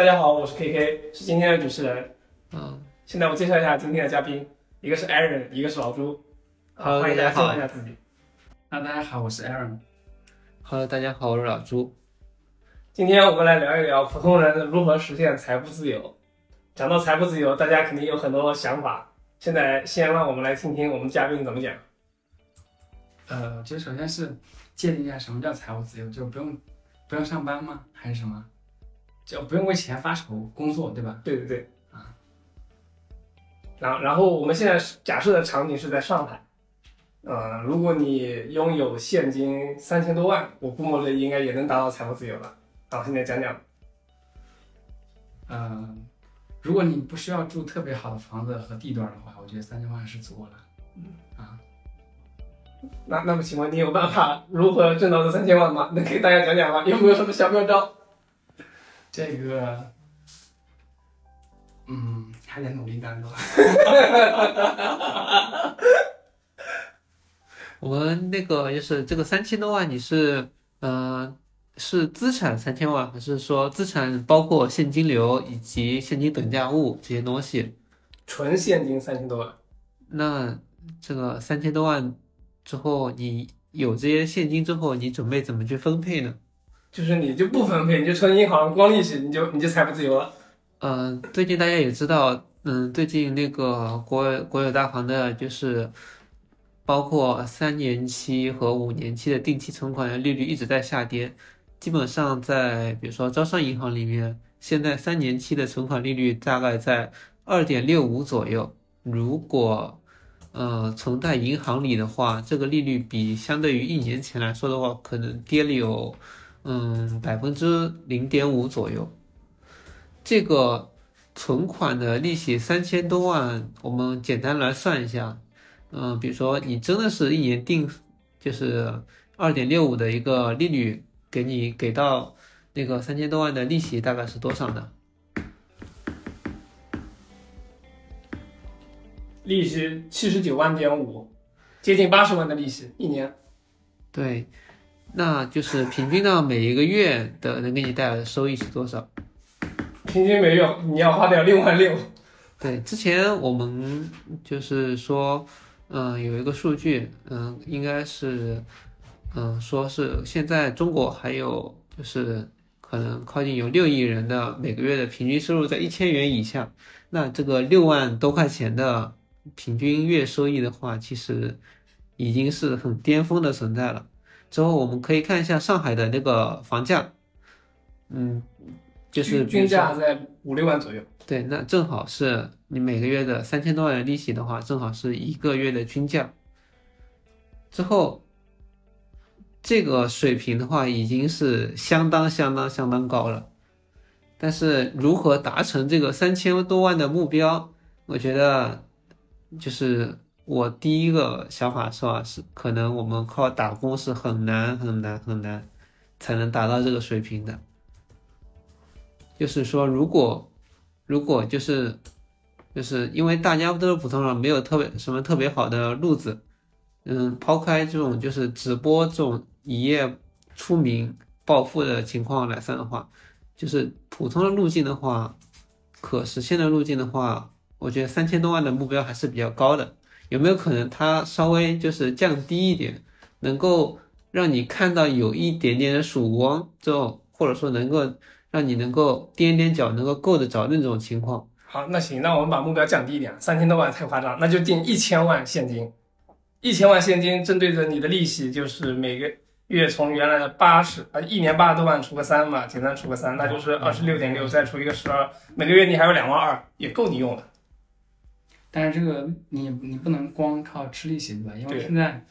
大家好，我是 KK，是今天的主持人。嗯现在我介绍一下今天的嘉宾，一个是 Aaron，一个是老朱。啊 Hello，欢迎大家介大家好绍一下自己。啊，大家好，我是 Aaron。，Hello，大家好，我是老朱。今天我们来聊一聊普通人如何实现财富自由。讲到财富自由，大家肯定有很多想法。现在先让我们来听听我们嘉宾怎么讲。呃，首先是界定一下什么叫财务自由，就不用不用上班吗？还是什么？就不用为钱发愁工作，对吧？对对对。啊。然后然后我们现在假设的场景是在上海。呃，如果你拥有现金三千多万，我估摸着应该也能达到财富自由了。好，现在讲讲。呃，如果你不需要住特别好的房子和地段的话，我觉得三千万是足够了。嗯啊，那那么请问你有办法如何挣到这三千万吗？能给大家讲讲吗？有没有什么小妙招？这个，嗯，还得努力干吧。我们那个就是这个三千多万，你是呃是资产三千万，还是说资产包括现金流以及现金等价物这些东西？纯现金三千多万，那这个三千多万之后，你有这些现金之后，你准备怎么去分配呢？就是你就不分配，你就存银行光利息，你就你就财富自由了。嗯、最近大家也知道，嗯，最近那个国国有大行的，就是包括三年期和五年期的定期存款利率一直在下跌，基本上在比如说招商银行里面，现在三年期的存款利率大概在二点六五左右，如果呃存在银行里的话，这个利率比相对于一年前来说的话，可能跌了有嗯百分之零点五左右。这个存款的利息三千多万，我们简单来算一下，嗯、比如说你真的是一年定就是二点六五的一个利率，给你给到那个三千多万的利息大概是多少呢？利息七十九万点五，接近八十万的利息一年。对，那就是平均到每一个月的能给你带来的收益是多少？平均每月你要花掉六万六。对，之前我们就是说，嗯、有一个数据，嗯、应该是，嗯、说是现在中国还有就是可能靠近有六亿人的每个月的平均收入在一千元以下，那这个六万多块钱的平均月收益的话，其实已经是很巅峰的存在了。之后我们可以看一下上海的那个房价，嗯，就是均价在五六万左右。对，那正好是你每个月的三千多万的利息的话，正好是一个月的均价。之后，这个水平的话已经是相当相当相当高了。但是如何达成这个三千多万的目标，我觉得就是我第一个想法是吧，是可能我们靠打工是很难很难很难才能达到这个水平的。就是说，如果如果就是就是因为大家都是普通人，没有特别什么特别好的路子，嗯，抛开这种就是直播这种一夜出名暴富的情况来算的话，就是普通的路径的话，可实现的路径的话，我觉得三千多万的目标还是比较高的。有没有可能它稍微就是降低一点，能够让你看到有一点点的曙光，这种或者说能够让你能够踮踮脚，能够够得着那种情况？好，那行，那我们把目标降低一点，三千多万太夸张，那就定一千万现金。一千万现金针对着你的利息，就是每个月从原来的八十啊，一年八十多万除个三嘛，简单除个三，那就是二十六点六，再除一个十二，每个月你还有两万二，也够你用了。但是这个你你不能光靠吃利息，对吧？因为现在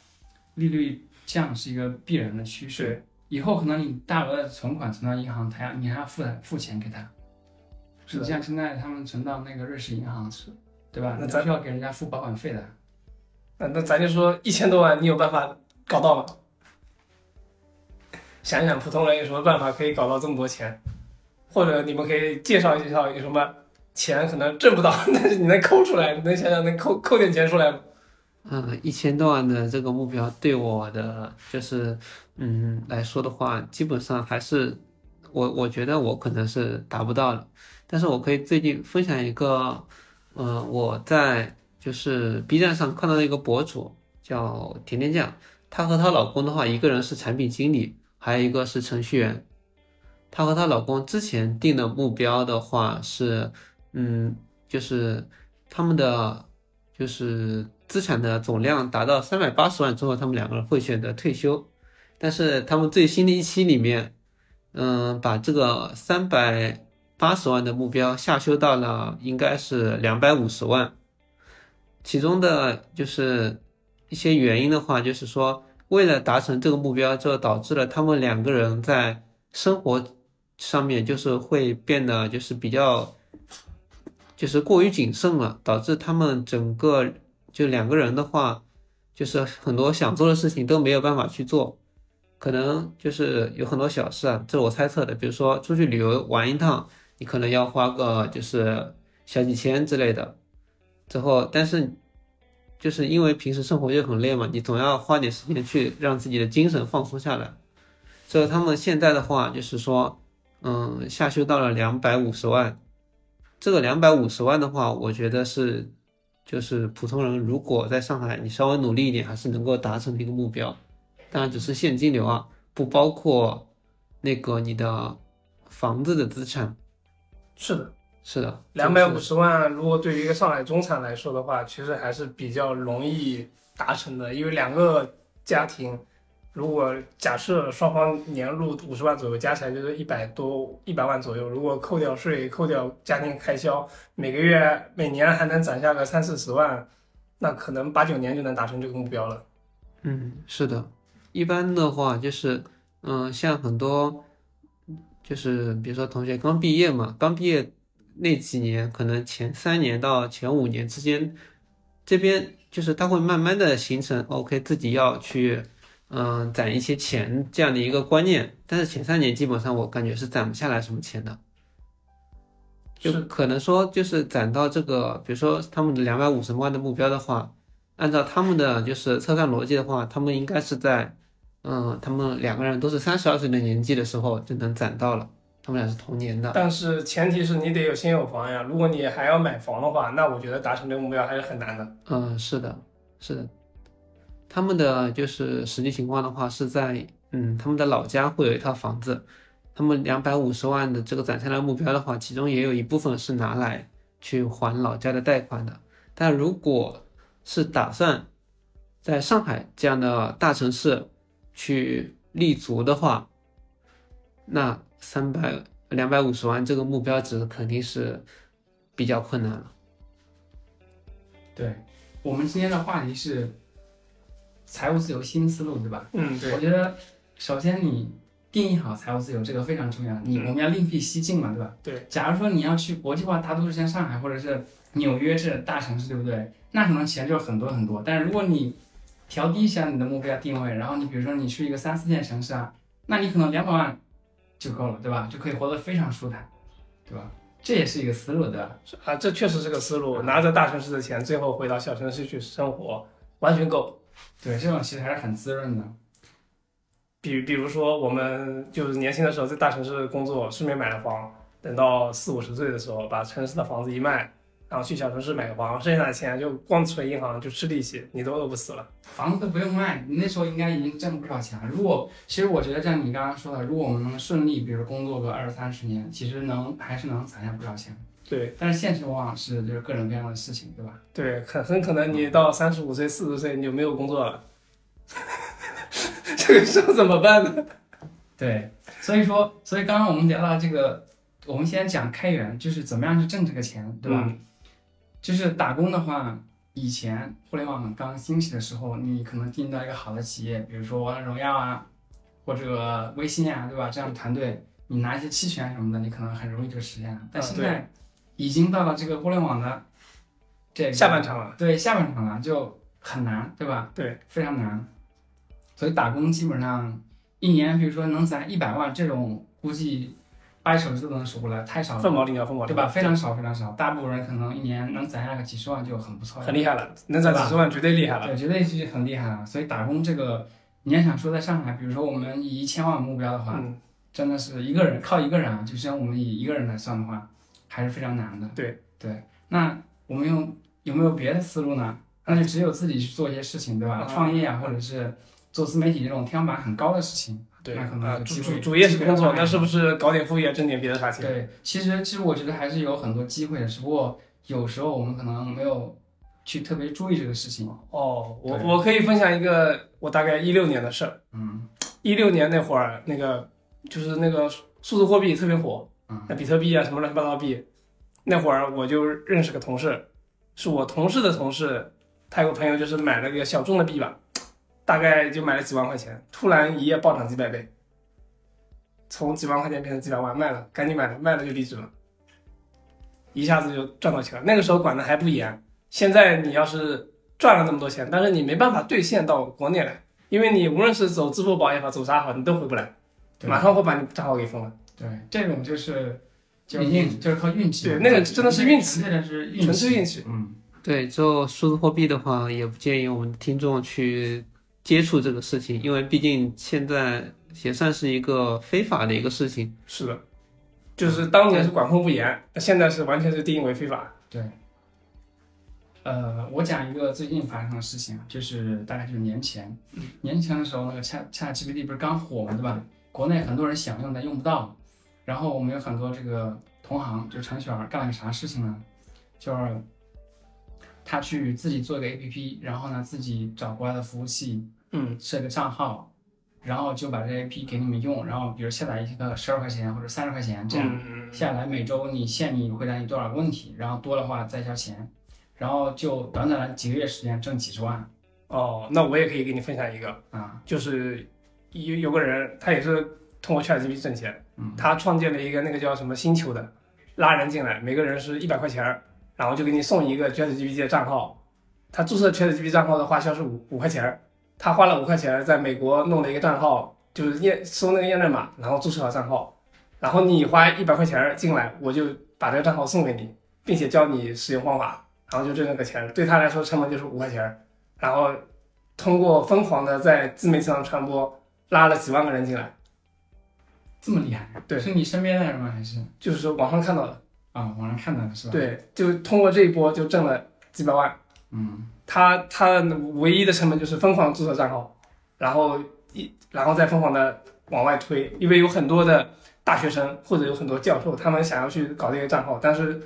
利率降是一个必然的趋势。是，以后可能你大额的存款存到银行，他要你还要付付钱给他。是的你像现在他们存到那个瑞士银行，是，对吧？那咱你需要给人家付保管费的。那那咱就说一千多万，你有办法搞到吗？想想普通人有什么办法可以搞到这么多钱，或者你们可以介绍介绍有什么钱可能挣不到，但是你能抠出来，你能想想能抠抠点钱出来吗？嗯，一千多万的这个目标对我的就是，嗯来说的话，基本上还是我我觉得我可能是达不到的，但是我可以最近分享一个，嗯、我在就是 B 站上看到的一个博主叫甜甜酱，她和她老公的话，一个人是产品经理，还有一个是程序员。她和她老公之前定的目标的话是，嗯，就是他们的就是资产的总量达到三百八十万之后，他们两个人会选择退休。但是他们最新的一期里面，嗯，把这个三百八十万的目标下修到了应该是两百五十万，其中的就是一些原因的话，就是说为了达成这个目标，就导致了他们两个人在生活上面就是会变得就是比较，就是过于谨慎了，导致他们整个就两个人的话，就是很多想做的事情都没有办法去做。可能就是有很多小事啊，这是我猜测的。比如说出去旅游玩一趟，你可能要花个就是小几千之类的。之后，但是就是因为平时生活就很累嘛，你总要花点时间去让自己的精神放松下来。所以他们现在的话就是说，嗯，下修到了两百五十万。这个两百五十万的话，我觉得是就是普通人如果在上海你稍微努力一点，还是能够达成的一个目标。当然只是现金流啊，不包括那个你的房子的资产。是的，是的，两百五十万，如果对于一个上海中产来说的话，其实还是比较容易达成的，因为两个家庭，如果假设双方年入五十万左右，加起来就是一百多一百万左右，如果扣掉税、扣掉家庭开销，每个月每年还能攒下个三四十万，那可能八九年就能达成这个目标了。嗯，是的。一般的话就是，嗯，像很多，就是比如说同学刚毕业嘛，刚毕业那几年，可能前三年到前五年之间，这边就是他会慢慢的形成，OK，自己要去，嗯，攒一些钱这样的一个观念。但是前三年基本上我感觉是攒不下来什么钱的，就可能说就是攒到这个，比如说他们的两百五十万的目标的话。按照他们的就是测算逻辑的话，他们应该是在，嗯，他们两个人都是三十二岁的年纪的时候就能攒到了，他们俩是同年的。但是前提是你得有先有房呀，如果你还要买房的话，那我觉得达成这个目标还是很难的。嗯，是的，是的，他们的就是实际情况的话是在，嗯，他们的老家会有一套房子，他们两百五十万的这个攒下来目标的话，其中也有一部分是拿来去还老家的贷款的，但如果是打算在上海这样的大城市去立足的话，那三百两百五十万这个目标值肯定是比较困难了。对，我们今天的话题是财务自由新思路，对吧？嗯，对。我觉得首先你定义好财务自由这个非常重要，你我们要另辟蹊径嘛，对吧？对。假如说你要去国际化大都市，像上海或者是纽约这大城市，对不对？那可能钱就很多很多，但是如果你调低一下你的目标定位，然后你比如说你去一个三四线城市啊，那你可能两百万就够了，对吧？就可以活得非常舒坦，对吧？这也是一个思路，对吧？啊，这确实是个思路，拿着大城市的钱，最后回到小城市去生活，完全够。对，这种其实还是很滋润的。比比如说，我们就是年轻的时候在大城市工作，顺便买了房，等到四五十岁的时候，把城市的房子一卖。然后去小城市买个房，剩下的钱就光存银行就吃利息，你都饿不死了。房子都不用卖，你那时候应该已经挣不少钱了。如果其实我觉得像你刚刚说的，如果我们能顺利，比如工作个二三十年，其实能还是能攒下不少钱。对，但是现实往往是就是各种各样的事情，对吧？对，很很可能你到三十五岁、四十岁你就没有工作了，这个时候怎么办呢？对，所以说，所以刚刚我们聊到这个，我们先讲开源，就是怎么样去挣这个钱，对吧？就是打工的话，以前互联网刚兴起的时候，你可能进到一个好的企业，比如说王者荣耀啊，或者微信啊，对吧？这样的团队，你拿一些期权什么的，你可能很容易就实现了。但现在已经到了这个互联网的这下半场了，对下半场了，就很难，对吧？对，非常难。所以打工基本上一年，比如说能攒一百万，这种估计。掰手指都能数过来，太少了。凤毛麟角，凤毛麟角，对吧？非常少，非常少。大部分人可能一年能攒下个几十万就很不错了，很厉害了。能攒几十万绝对厉害了，对，绝对是很厉害了。所以打工这个，你要想说在上海，比如说我们以一千万目标的话，真的是一个人靠一个人啊，就像我们以一个人来算的话，还是非常难的。对对，那我们用有没有别的思路呢？那就只有自己去做一些事情，对吧？啊创业啊，或者是做自媒体这种天花板很高的事情。对那可能主主主业是工作，那是不是搞点副业挣点别的啥钱？对，其实其实我觉得还是有很多机会的，只不过有时候我们可能没有去特别注意这个事情。哦，我我可以分享一个我大概一六年的事儿。嗯一六年那会儿，那个就是那个数字货币特别火，嗯那比特币啊什么乱七八糟币，那会儿我就认识个同事，是我同事的同事，他有个朋友就是买了个小众的币吧，大概就买了几万块钱，突然一夜暴涨几百倍，从几万块钱变成几百万，卖了，赶紧买了，卖了就离职了，一下子就赚到钱了。那个时候管的还不严，现在你要是赚了那么多钱，但是你没办法兑现到国内来，因为你无论是走支付宝也好，走啥好，你都回不来，马上会把你账号给封了。对，这种就是就就是靠运气。对那个真的是运气纯粹的是运气，纯粹运气嗯，对，之后数字货币的话，也不建议我们听众去接触这个事情，因为毕竟现在也算是一个非法的一个事情。是的，就是当年是管控不严，现在是完全是定义为非法。对。呃，我讲一个最近发生的事情啊，就是大概就是年前，年前的时候，那个 Chat Chat GPT 不是刚火嘛，对吧？国内很多人想用但用不到，然后我们有很多这个同行，就程序员干了个啥事情呢？就是他去自己做一个 APP，然后呢自己找国外的服务器，嗯，设个账号，然后就把这 APP 给你们用，然后比如下载一个十二块钱或者三十块钱这样。嗯下来每周你限你回答你多少个问题，然后多的话再交钱，然后就短短的几个月时间挣几十万哦，那我也可以给你分享一个，啊，就是有有个人，他也是通过 ChatGPT 挣钱，嗯。他创建了一个那个叫什么星球的，拉人进来，每个人是一百块钱儿，然后就给你送一个 ChatGPT 的账号，他注册 ChatGPT 账号的花销是五五块钱儿，他花了五块钱儿在美国弄了一个账号，就是验收那个验证码，然后注册好账号，然后你花一百块钱儿进来，我就把这个账号送给你，并且教你使用方法，然后就挣那个钱，对他来说成本就是五块钱儿，然后通过疯狂的在自媒体上传播，拉了几万个人进来，这么厉害？对是你身边的人吗？还是就是说网上看到的，啊网上看到的是吧？，对，就通过这一波就挣了几百万。嗯他他唯一的成本就是疯狂注册账号，然后一然后再疯狂的往外推，因为有很多的大学生或者有很多教授，他们想要去搞这个账号，但是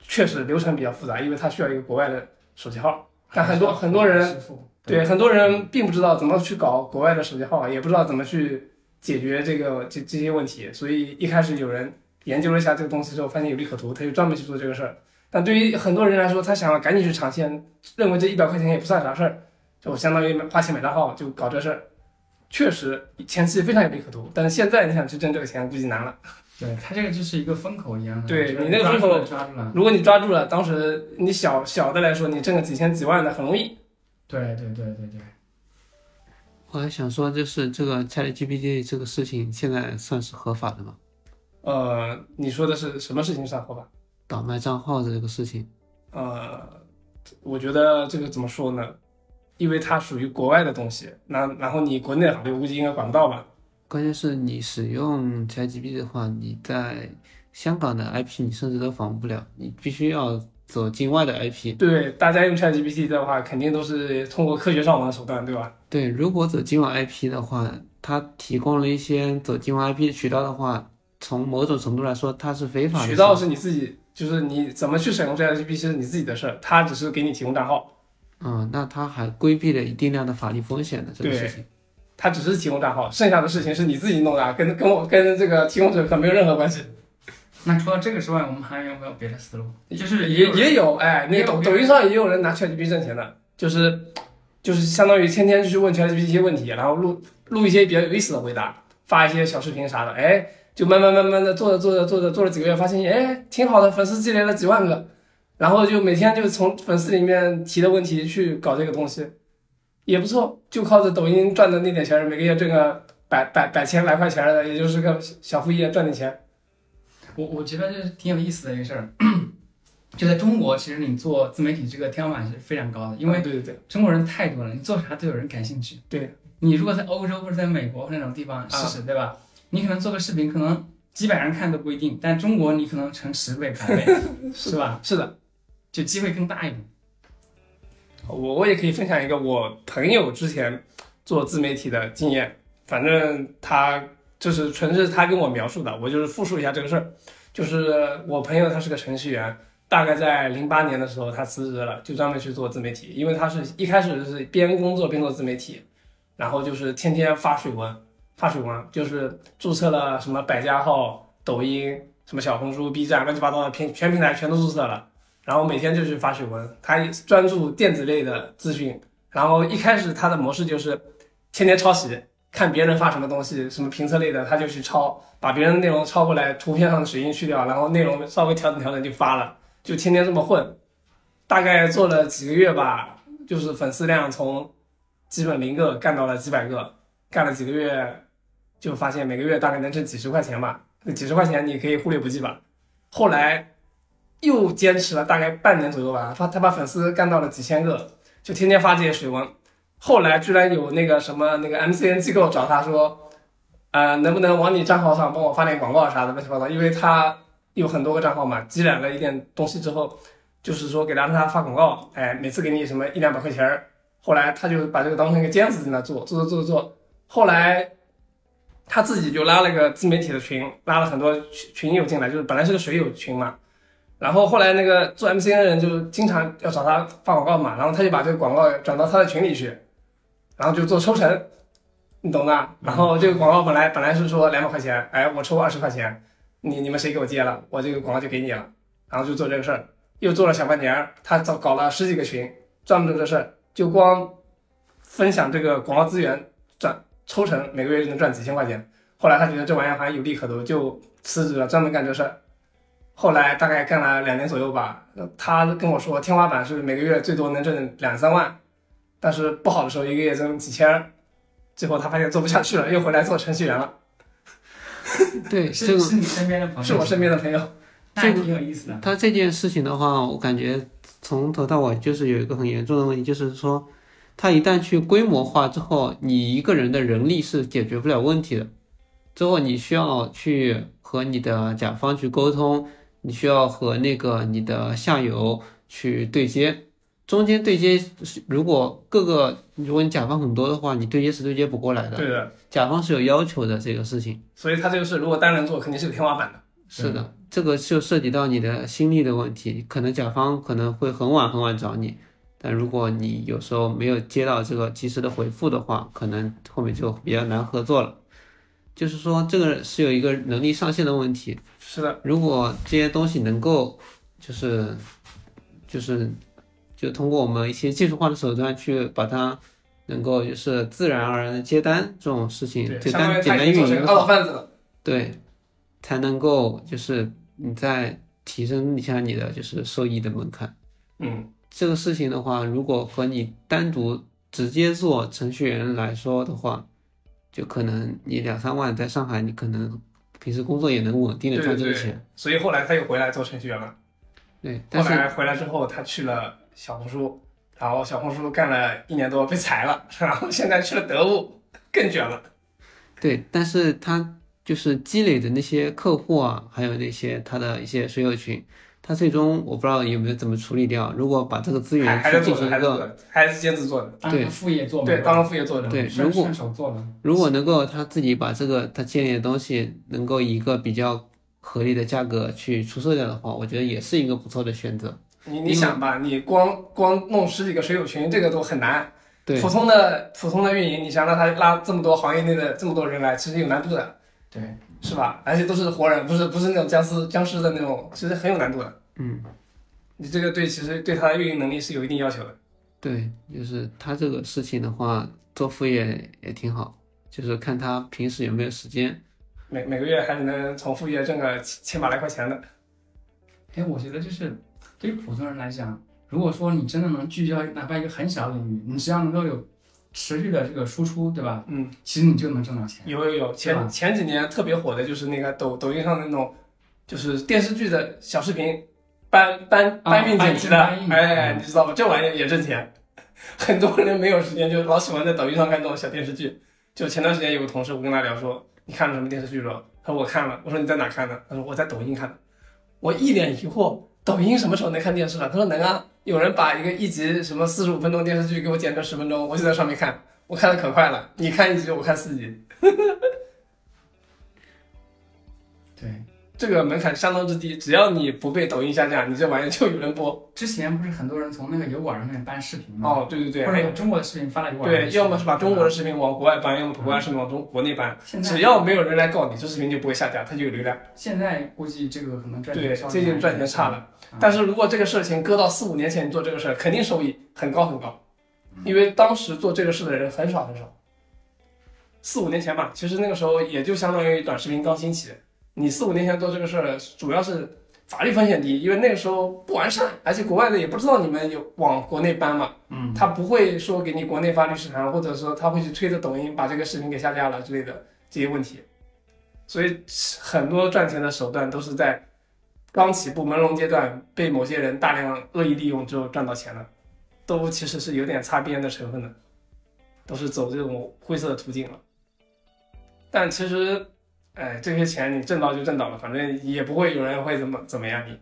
确实流程比较复杂，因为他需要一个国外的手机号，但很多很多人对很多人并不知道怎么去搞国外的手机号，也不知道怎么去解决这个这这些问题，所以一开始有人研究了一下这个东西之后，发现有利可图，他就专门去做这个事儿。但对于很多人来说，他想要赶紧去尝鲜，认为这一百块钱也不算啥事儿，就相当于花钱买账号就搞这事儿，确实前期非常有利可图，但是现在你想去挣这个钱，估计难了。对他这个就是一个风口一样的，对你那个风口抓住了抓住了，如果你抓住了，当时你小小的来说，你挣个几千几万的很容易。对对对对对，我还想说，就是这个 ChatGPT 这个事情，现在算是合法的吗？呃，你说的是什么事情上合法？倒卖账号的这个事情，呃，我觉得这个怎么说呢？因为它属于国外的东西，那然后你国内的法律估计应该管不到吧？关键是你使用 ChatGPT 的话，你在香港的 IP 你甚至都访问不了，你必须要走境外的 IP。对，大家用 ChatGPT 的话，肯定都是通过科学上网的手段，对吧？对，如果走境外 IP 的话，它提供了一些走境外 IP 的渠道的话，从某种程度来说，它是非法的。渠道是你自己，就是你怎么去使用 ChatGPT 是你自己的事儿，它只是给你提供账号，嗯，那它还规避了一定量的法律风险的这个事情。它只是提供账号，剩下的事情是你自己弄的啊，跟跟我跟这个提供者可没有任何关系。那除了这个之外，我们还有没有别的思路？就是也也有，哎，那抖抖音上也有人拿 ChatGPT 挣钱的，就是就是相当于天天去问 ChatGPT 一些问题，然后录录一些比较有意思的回答，发一些小视频啥的，哎，就慢慢慢慢的做着做着做着做了几个月，发现哎挺好的，粉丝积累了几万个，然后就每天就从粉丝里面提的问题去搞这个东西，也不错，就靠着抖音赚的那点钱，每个月挣个百百百千来块钱的，也就是个小副业赚点钱。我我觉得这是挺有意思的一个事儿。就在中国，其实你做自媒体这个天花板是非常高的，因为对对对，中国人太多了，你做啥都有人感兴趣。对，你如果在欧洲或者在美国那种地方试试，对吧？你可能做个视频，可能几百人看都不一定，但中国你可能成十倍、百倍，是吧？是的，就机会更大一点。我我也可以分享一个我朋友之前做自媒体的经验，反正他就是纯是他跟我描述的，我就是复述一下这个事儿。就是我朋友他是个程序员，大概在零八年的时候他辞职了，就专门去做自媒体，因为他是一开始是边工作边做自媒体，然后就是天天发水文，发水文就是注册了什么百家号、抖音、什么小红书、B 站，乱七八糟的平全平台全都注册了。然后每天就去发水文，他专注电子类的资讯。然后一开始他的模式就是天天抄袭，看别人发什么东西，什么评测类的，他就去抄，把别人的内容抄过来，图片上的水印去掉，然后内容稍微调整调整就发了，就天天这么混。大概做了几个月吧，就是粉丝量从基本零个干到了几百个，干了几个月，就发现每个月大概能挣几十块钱吧。那几十块钱你可以忽略不计吧。后来。又坚持了大概半年左右吧，他他把粉丝干到了几千个，就天天发这些水文。后来居然有那个什么那个 MCN 机构找他说，呃，能不能往你账号上帮我发点广告啥的乱七八糟？因为他有很多个账号嘛，积攒了一点东西之后，就是说给他让他发广告，哎，每次给你什么一两百块钱儿。后来他就把这个当成一个兼职在那做，做做做做。后来他自己就拉了个自媒体的群，拉了很多群群友进来，就是本来是个水友群嘛。然后后来那个做 MCN 的人就经常要找他发广告嘛，然后他就把这个广告转到他的群里去，然后就做抽成，你懂的。然后这个广告本来本来是说两百块钱，哎，我抽二十块钱，你你们谁给我接了，我这个广告就给你了。然后就做这个事儿，又做了小半年，他找搞了十几个群，专门做这事儿，就光分享这个广告资源赚抽成，每个月就能赚几千块钱。后来他觉得这玩意儿好像有利可图，就辞职了，专门干这事儿。后来大概干了两年左右吧，他跟我说天花板是每个月最多能挣两三万，但是不好的时候一个月挣几千，最后他发现做不下去了，又回来做程序员了。对，这个是是你身边的朋友，是我身边的朋友。这个挺有意思的。他这件事情的话，我感觉从头到尾就是有一个很严重的问题，就是说，他一旦去规模化之后，你一个人的人力是解决不了问题的，之后你需要去和你的甲方去沟通。你需要和那个你的下游去对接，中间对接，如果各个如果你甲方很多的话，你对接是对接不过来的。对的，甲方是有要求的这个事情。所以他这个事如果单人做，肯定是有天花板的。是的，这个就涉及到你的心力的问题，可能甲方可能会很晚很晚找你，但如果你有时候没有接到这个及时的回复的话，可能后面就比较难合作了。就是说，这个是有一个能力上限的问题。是的，如果这些东西能够，就是，就是，就通过我们一些技术化的手段去把它，能够就是自然而然的接单这种事情，就单简单运营好，对，才能够就是你再提升一下你的就是收益的门槛。嗯，这个事情的话，如果和你单独直接做程序员来说的话。就可能你两三万在上海，你可能平时工作也能稳定的赚这个钱。所以后来他又回来做程序员了。对，后来回来之后，他去了小红书，然后小红书干了一年多被裁了，然后现在去了得物，更卷了。对，但是他就是积累的那些客户啊，还有那些他的一些水友群。他最终我不知道有没有怎么处理掉。如果把这个资源去进行一个，还是兼职做的，对，副业做，对，当副业做的，对，如果，如果能够他自己把这个他建立的东西能够以一个比较合理的价格去出售掉的话，我觉得也是一个不错的选择。你你想吧，你光光弄十几个水友群，这个都很难。对，普通的普通的运营，你想让他拉这么多行业内的这么多人来，其实有难度的。对。是吧？而且都是活人，不是不是那种僵尸僵尸的那种，其实很有难度的。嗯，你这个对，其实对他的运营能力是有一定要求的。对，就是他这个事情的话，做副业也挺好，就是看他平时有没有时间。每每个月还是能从副业挣个千把来块钱的。哎，我觉得就是对于普通人来讲，如果说你真的能聚焦哪怕一个很小的领域，你只要能够有。持续的这个输出，对吧？嗯，其实你就能挣到钱。有有有，前前几年特别火的就是那个抖抖音上的那种，就是电视剧的小视频，搬搬搬运剪辑的，哎，你知道吗？这玩意也挣钱。很多人没有时间，就老喜欢在抖音上看这种小电视剧。就前段时间有个同事，我跟他聊说，你看了什么电视剧了？他说我看了。我说你在哪看的？他说我在抖音看的。我一脸疑惑，抖音什么时候能看电视了？他说能啊，有人把一个一集什么四十五分钟电视剧给我剪成十分钟，我就在上面看，我看的可快了。你看一集，我看四集。对，这个门槛相当之低，只要你不被抖音下架，你这玩意儿就有人播。之前不是很多人从那个油管上面搬视频吗？哦，对对对，或者有中国的视频发到油管上对，要么是把中国的视频往国外搬，要么把国外视频往中国内搬。只要没有人来告你，这视频就不会下架，它就有流量。现在估计这个可能赚钱对，最近赚钱差了。啊但是如果这个事情搁到四五年前，你做这个事儿，肯定收益很高很高，因为当时做这个事的人很少很少。四五年前吧，其实那个时候也就相当于短视频刚兴起。你四五年前做这个事儿，主要是法律风险低，因为那个时候不完善，而且国外的也不知道你们有往国内搬嘛，嗯，他不会说给你国内发律师函，或者说他会去推着抖音把这个视频给下架了之类的这些问题。所以很多赚钱的手段都是在刚起步朦胧阶段被某些人大量恶意利用之后赚到钱了，都其实是有点擦边的成分的，都是走这种灰色的途径了。但其实，哎，这些钱你挣到就挣到了，反正也不会有人会怎么怎么样你。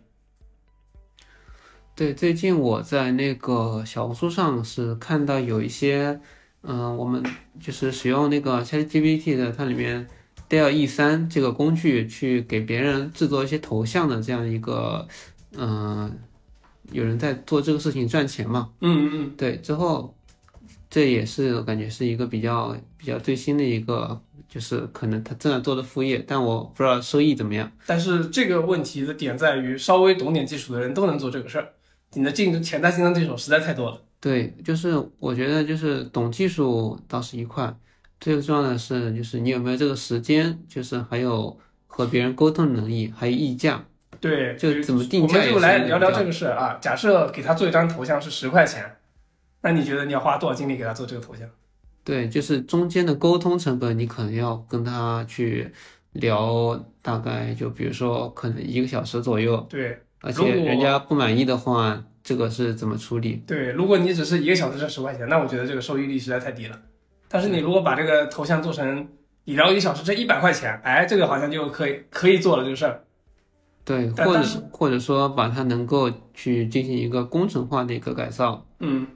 对，最近我在那个小红书上是看到有一些，嗯、我们就是使用那个 ChatGPT 的，它里面 Dell E 三这个工具去给别人制作一些头像的这样一个，嗯、有人在做这个事情赚钱嘛？嗯嗯对，之后这也是我感觉是一个比较比较最新的一个，就是可能他正在做的副业，但我不知道收益怎么样。但是这个问题的点在于，稍微懂点技术的人都能做这个事儿，你的竞争潜在竞争对手实在太多了。对，就是我觉得就是懂技术倒是一块，最重要的是就是你有没有这个时间，就是还有和别人沟通能力，还有议价。对，就怎么定我价我们就来聊聊这个事儿啊。假设给他做一张头像是十块钱，那你觉得你要花多少精力给他做这个头像？对，就是中间的沟通成本，你可能要跟他去聊，大概就比如说可能一个小时左右，对而且人家不满意的话，这个是怎么处理？对，如果你只是一个小时挣十块钱，那我觉得这个收益率实在太低了。但是你如果把这个头像做成你聊一个小时挣一百块钱，哎，这个好像就可以可以做了这个事儿。对，或者或者说把它能够去进行一个工程化的一个改造，嗯，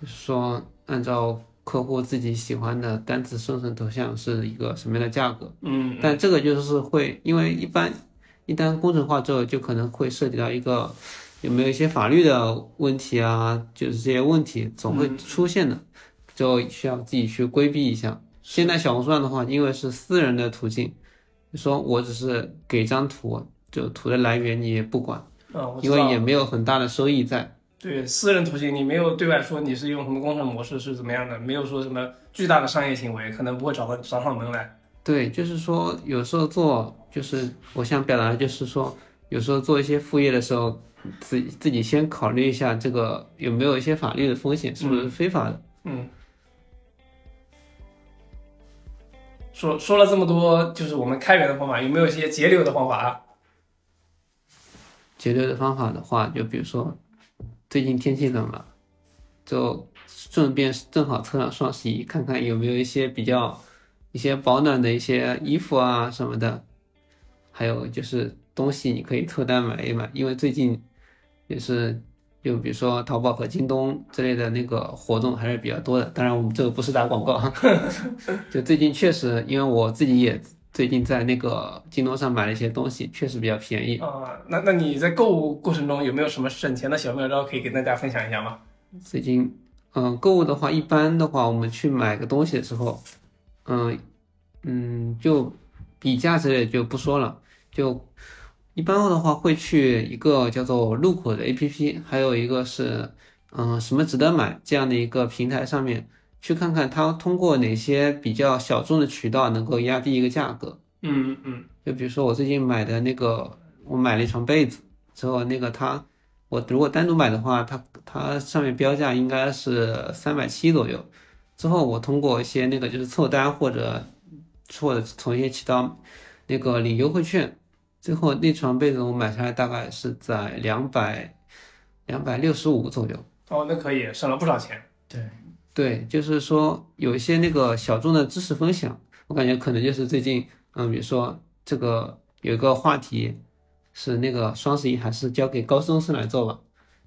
就是说按照客户自己喜欢的单词生成头像是一个什么样的价格。嗯，但这个就是会，因为一般一旦工程化之后，就可能会涉及到一个有没有一些法律的问题啊，就是这些问题总会出现的，就需要自己去规避一下。现在小红书上的话，因为是私人的途径，就说我只是给张图，就图的来源你也不管，因为也没有很大的收益在。对私人途径，你没有对外说你是用什么工程模式是怎么样的，没有说什么巨大的商业行为，可能不会找到找上门来。对，就是说有时候做，就是我想表达的就是说，有时候做一些副业的时候，自自己先考虑一下这个有没有一些法律的风险，是不是非法的。嗯，说说了这么多，就是我们开源的方法，有没有一些节流的方法啊？节流的方法的话，就比如说最近天气冷了，就顺便正好凑上双十一，看看有没有一些比较一些保暖的一些衣服啊什么的，还有就是东西你可以凑单买一买，因为最近也是就比如说淘宝和京东之类的那个活动还是比较多的。当然我们这个不是打广告哈，就最近确实因为我自己也最近在那个京东上买了一些东西，确实比较便宜。啊、那那你在购物过程中有没有什么省钱的小妙招可以跟大家分享一下吗？最近，嗯，购物的话，一般的话，我们去买个东西的时候，嗯嗯，就比价之类就不说了，就一般的话会去一个叫做路口的 APP，还有一个是嗯什么值得买这样的一个平台上面去看看它通过哪些比较小众的渠道能够压低一个价格。嗯嗯就比如说我最近买的那个，我买了一床被子之后，那个它，我如果单独买的话，它它上面标价应该是三百七左右。之后我通过一些那个就是凑单或者或者从一些渠道那个领优惠券，最后那床被子我买下来大概是在两百两百六十五左右。哦，那可以省了不少钱。对，对，就是说有一些那个小众的知识分享，我感觉可能就是最近嗯，比如说这个有一个话题是那个双十一还是交给高中生来做吧，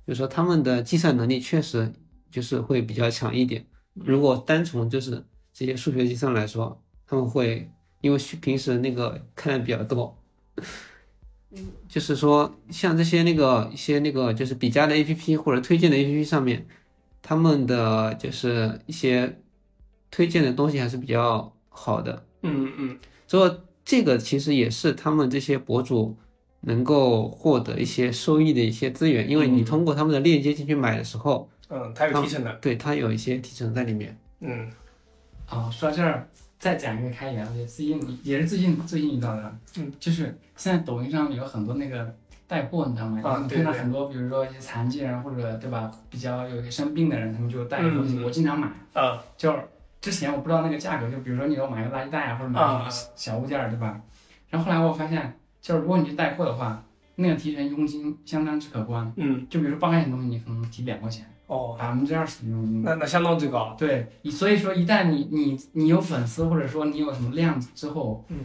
就是说他们的计算能力确实就是会比较强一点。如果单从就是这些数学计算来说，他们会因为平时那个看的比较多，就是说像这些那个一些那个就是比价的 APP 或者推荐的 APP 上面，他们的就是一些推荐的东西还是比较好的。嗯嗯所以这个其实也是他们这些博主能够获得一些收益的一些资源，因为你嗯通过他们的链接进去买的时候，嗯，它有提成的。对它有一些提成在里面。嗯哦，说到这儿，再讲一个开源，也最近也是最近最近遇到的，嗯，就是现在抖音上有很多那个带货，你知道吗？你啊对对看到很多，比如说一些残疾人或者对吧，比较有些生病的人，他们就带东西，嗯我经常买。啊就是之前我不知道那个价格，就比如说你要买个垃圾袋啊，或者买啊个小物件儿，对吧？然后后来我发现，就是如果你去带货的话，那个提成佣金相当之可观。嗯就比如说八块钱的东西，你可能提两块钱，哦，百分之二十的佣金。那那相当之高。对，你所以说一旦你你你有粉丝，或者说你有什么量之后，嗯，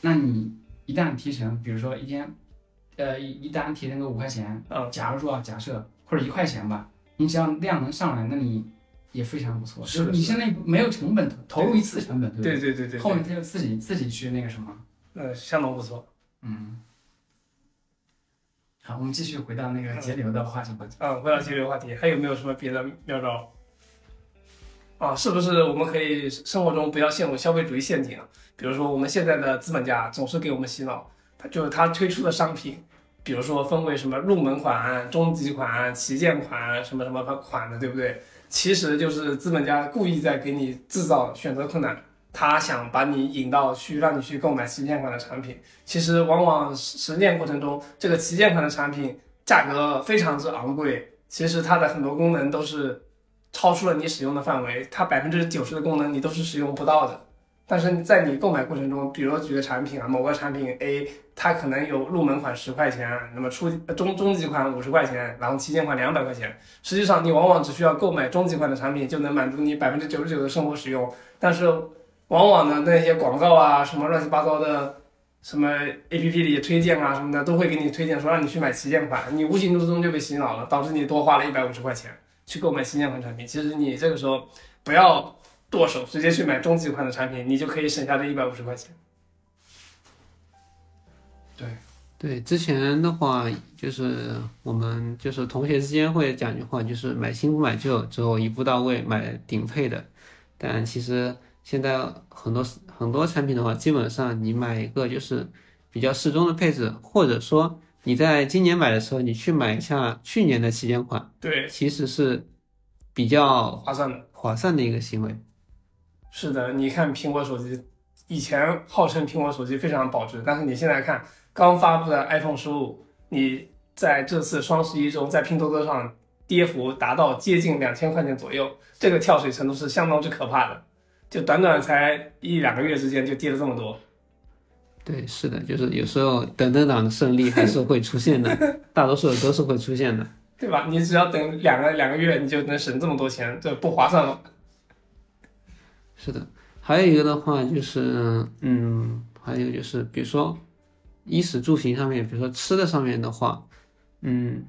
那你一旦提成，比如说一天，呃，一一单提成个五块钱，嗯假如说啊，假设或者一块钱吧，你只要量能上来，那你也非常不错。是就是你现在没有成本，投入一次成本，对不对对对对，后面他就自己自己去那个什么，呃相当不错。嗯。好，我们继续回到那个节流的话题吧。嗯，回到节流话题，还有没有什么别的妙招？啊，是不是我们可以生活中不要陷入消费主义陷阱啊？比如说我们现在的资本家总是给我们洗脑，就是他推出的商品，比如说分为什么入门款、中级款、旗舰款什么什么款的，对不对？其实就是资本家故意在给你制造选择困难，他想把你引到去让你去购买旗舰款的产品。其实往往实实践过程中，这个旗舰款的产品价格非常之昂贵，其实它的很多功能都是超出了你使用的范围，它百分之九十的功能你都是使用不到的。但是在你购买过程中，比如说举个产品啊，某个产品 A 它可能有入门款十块钱，那么初中中级款五十块钱，然后旗舰款两百块钱。实际上你往往只需要购买中级款的产品就能满足你百分之九十九的生活使用，但是往往呢那些广告啊什么乱七八糟的。什么 A P P 里推荐啊什么的，都会给你推荐说让你去买旗舰款，你无形之中就被洗脑了，导致你多花了一百五十块钱去购买旗舰款产品。其实你这个时候不要剁手，直接去买中级款的产品，你就可以省下这一百五十块钱。对对，之前的话就是我们就是同学之间会讲句话，就是买新不买旧，之后一步到位买顶配的。但其实现在很多很多产品的话，基本上你买一个就是比较适中的配置，或者说你在今年买的时候，你去买一下去年的旗舰款，对，其实是比较划算的。划算的一个行为。是的，你看苹果手机，以前号称苹果手机非常保值，但是你现在看刚发布的 iPhone 十五，你在这次双十一中在拼多多上跌幅达到接近两千块钱左右，这个跳水程度是相当之可怕的，就短短才一两个月之间就跌了这么多。对，是的，就是有时候等等党的胜利还是会出现的，大多数的都是会出现的。对吧？你只要等两个两个月，你就能省这么多钱，这不划算吗？是的，还有一个的话就是，嗯，还有就是，比如说衣食住行上面，比如说吃的上面的话，嗯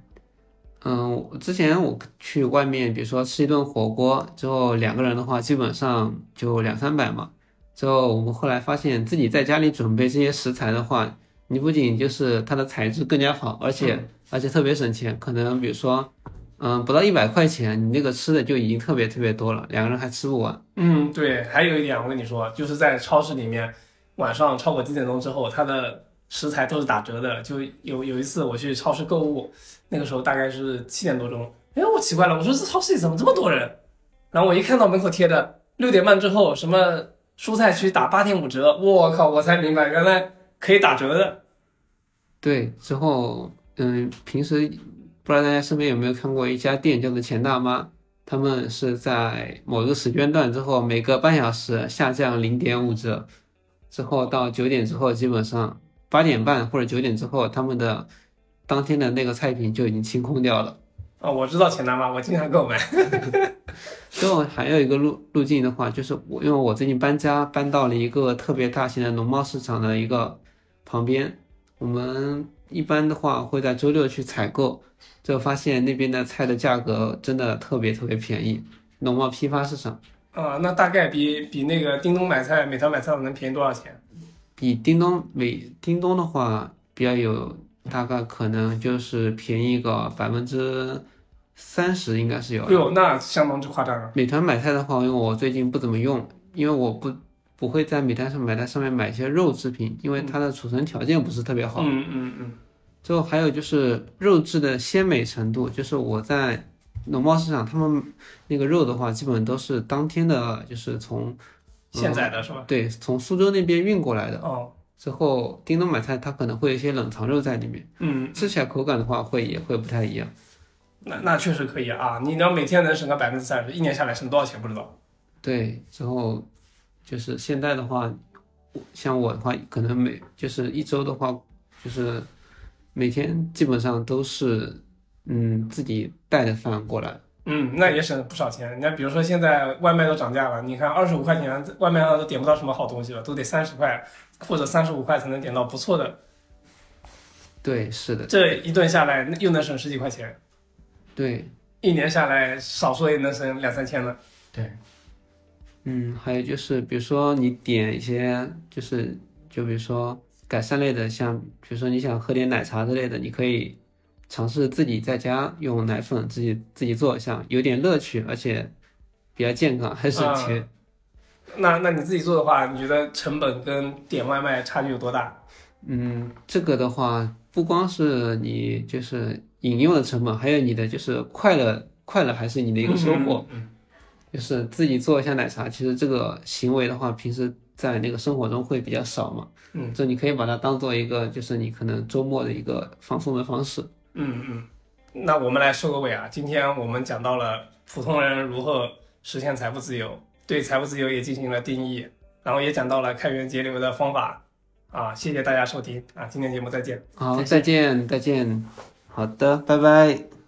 嗯，我之前我去外面，比如说吃一顿火锅之后，两个人的话基本上就两三百嘛。之后我们后来发现自己在家里准备这些食材的话，你不仅就是它的材质更加好，而且而且特别省钱，可能比如说。嗯，不到一百块钱，你那个吃的就已经特别特别多了，两个人还吃不完。嗯，对，还有一点我跟你说，就是在超市里面，晚上超过几点钟之后，它的食材都是打折的。就有有一次我去超市购物，那个时候大概是七点多钟，哎，我奇怪了，我说这超市里怎么这么多人？然后我一看到门口贴的六点半之后什么蔬菜区打八点五折，我靠，我才明白原来可以打折的。对，之后嗯，平时不知道大家身边有没有看过一家店叫做钱大妈，他们是在某个时间段之后，每隔半小时下降零点五折，之后到九点之后，基本上八点半或者九点之后，他们的当天的那个菜品就已经清空掉了。哦、我知道钱大妈，我经常购买。最后还有一个路路径的话，就是我因为我最近搬家，搬到了一个特别大型的农贸市场的一个旁边。我们一般的话会在周六去采购，就发现那边的菜的价格真的特别特别便宜。农贸批发市场啊、那大概比比那个叮咚买菜、美团买菜能便宜多少钱？比叮咚美叮咚的话比较有，大概可能就是便宜个百分之三十，应该是有的。哎呦，那相当之夸张啊！美团买菜的话，因为我最近不怎么用，因为我不不会在美团上买在上面买一些肉制品，因为它的储存条件不是特别好。嗯嗯嗯，最后还有就是肉质的鲜美程度，就是我在农贸市场，他们那个肉的话，基本都是当天的，就是从现宰的是吧？对从苏州那边运过来的。哦，之后叮咚买菜它可能会有一些冷藏肉在里面，嗯，吃起来口感的话会也会不太一样。那那确实可以啊！你要每天能省个百分之三十，一年下来省多少钱不知道？对，之后就是现在的话，像我的话，可能每就是一周的话，就是每天基本上都是嗯自己带的饭过来。嗯，那也省不少钱。你看，比如说现在外卖都涨价了，你看二十五块钱外卖上都点不到什么好东西了，都得三十块或者三十五块才能点到不错的。对，是的，这一顿下来又能省十几块钱，对，一年下来少说也能省两三千了。对，嗯，还有就是比如说你点一些就是就比如说改善类的，像比如说你想喝点奶茶之类的，你可以尝试自己在家用奶粉自己自己做，像有点乐趣，而且比较健康，还省钱。那那你自己做的话，你觉得成本跟点外卖差距有多大？嗯，这个的话，不光是你就是饮用的成本，还有你的就是快乐，快乐还是你的一个收获。嗯就是自己做一下奶茶，其实这个行为的话，平时在那个生活中会比较少嘛。嗯，这你可以把它当做一个，就是你可能周末的一个放松的方式。嗯嗯。那我们来收个尾啊！今天我们讲到了普通人如何实现财富自由，对财富自由也进行了定义，然后也讲到了开源节流的方法啊！谢谢大家收听啊！今天节目再见。好，再再见，再见。好的，拜拜。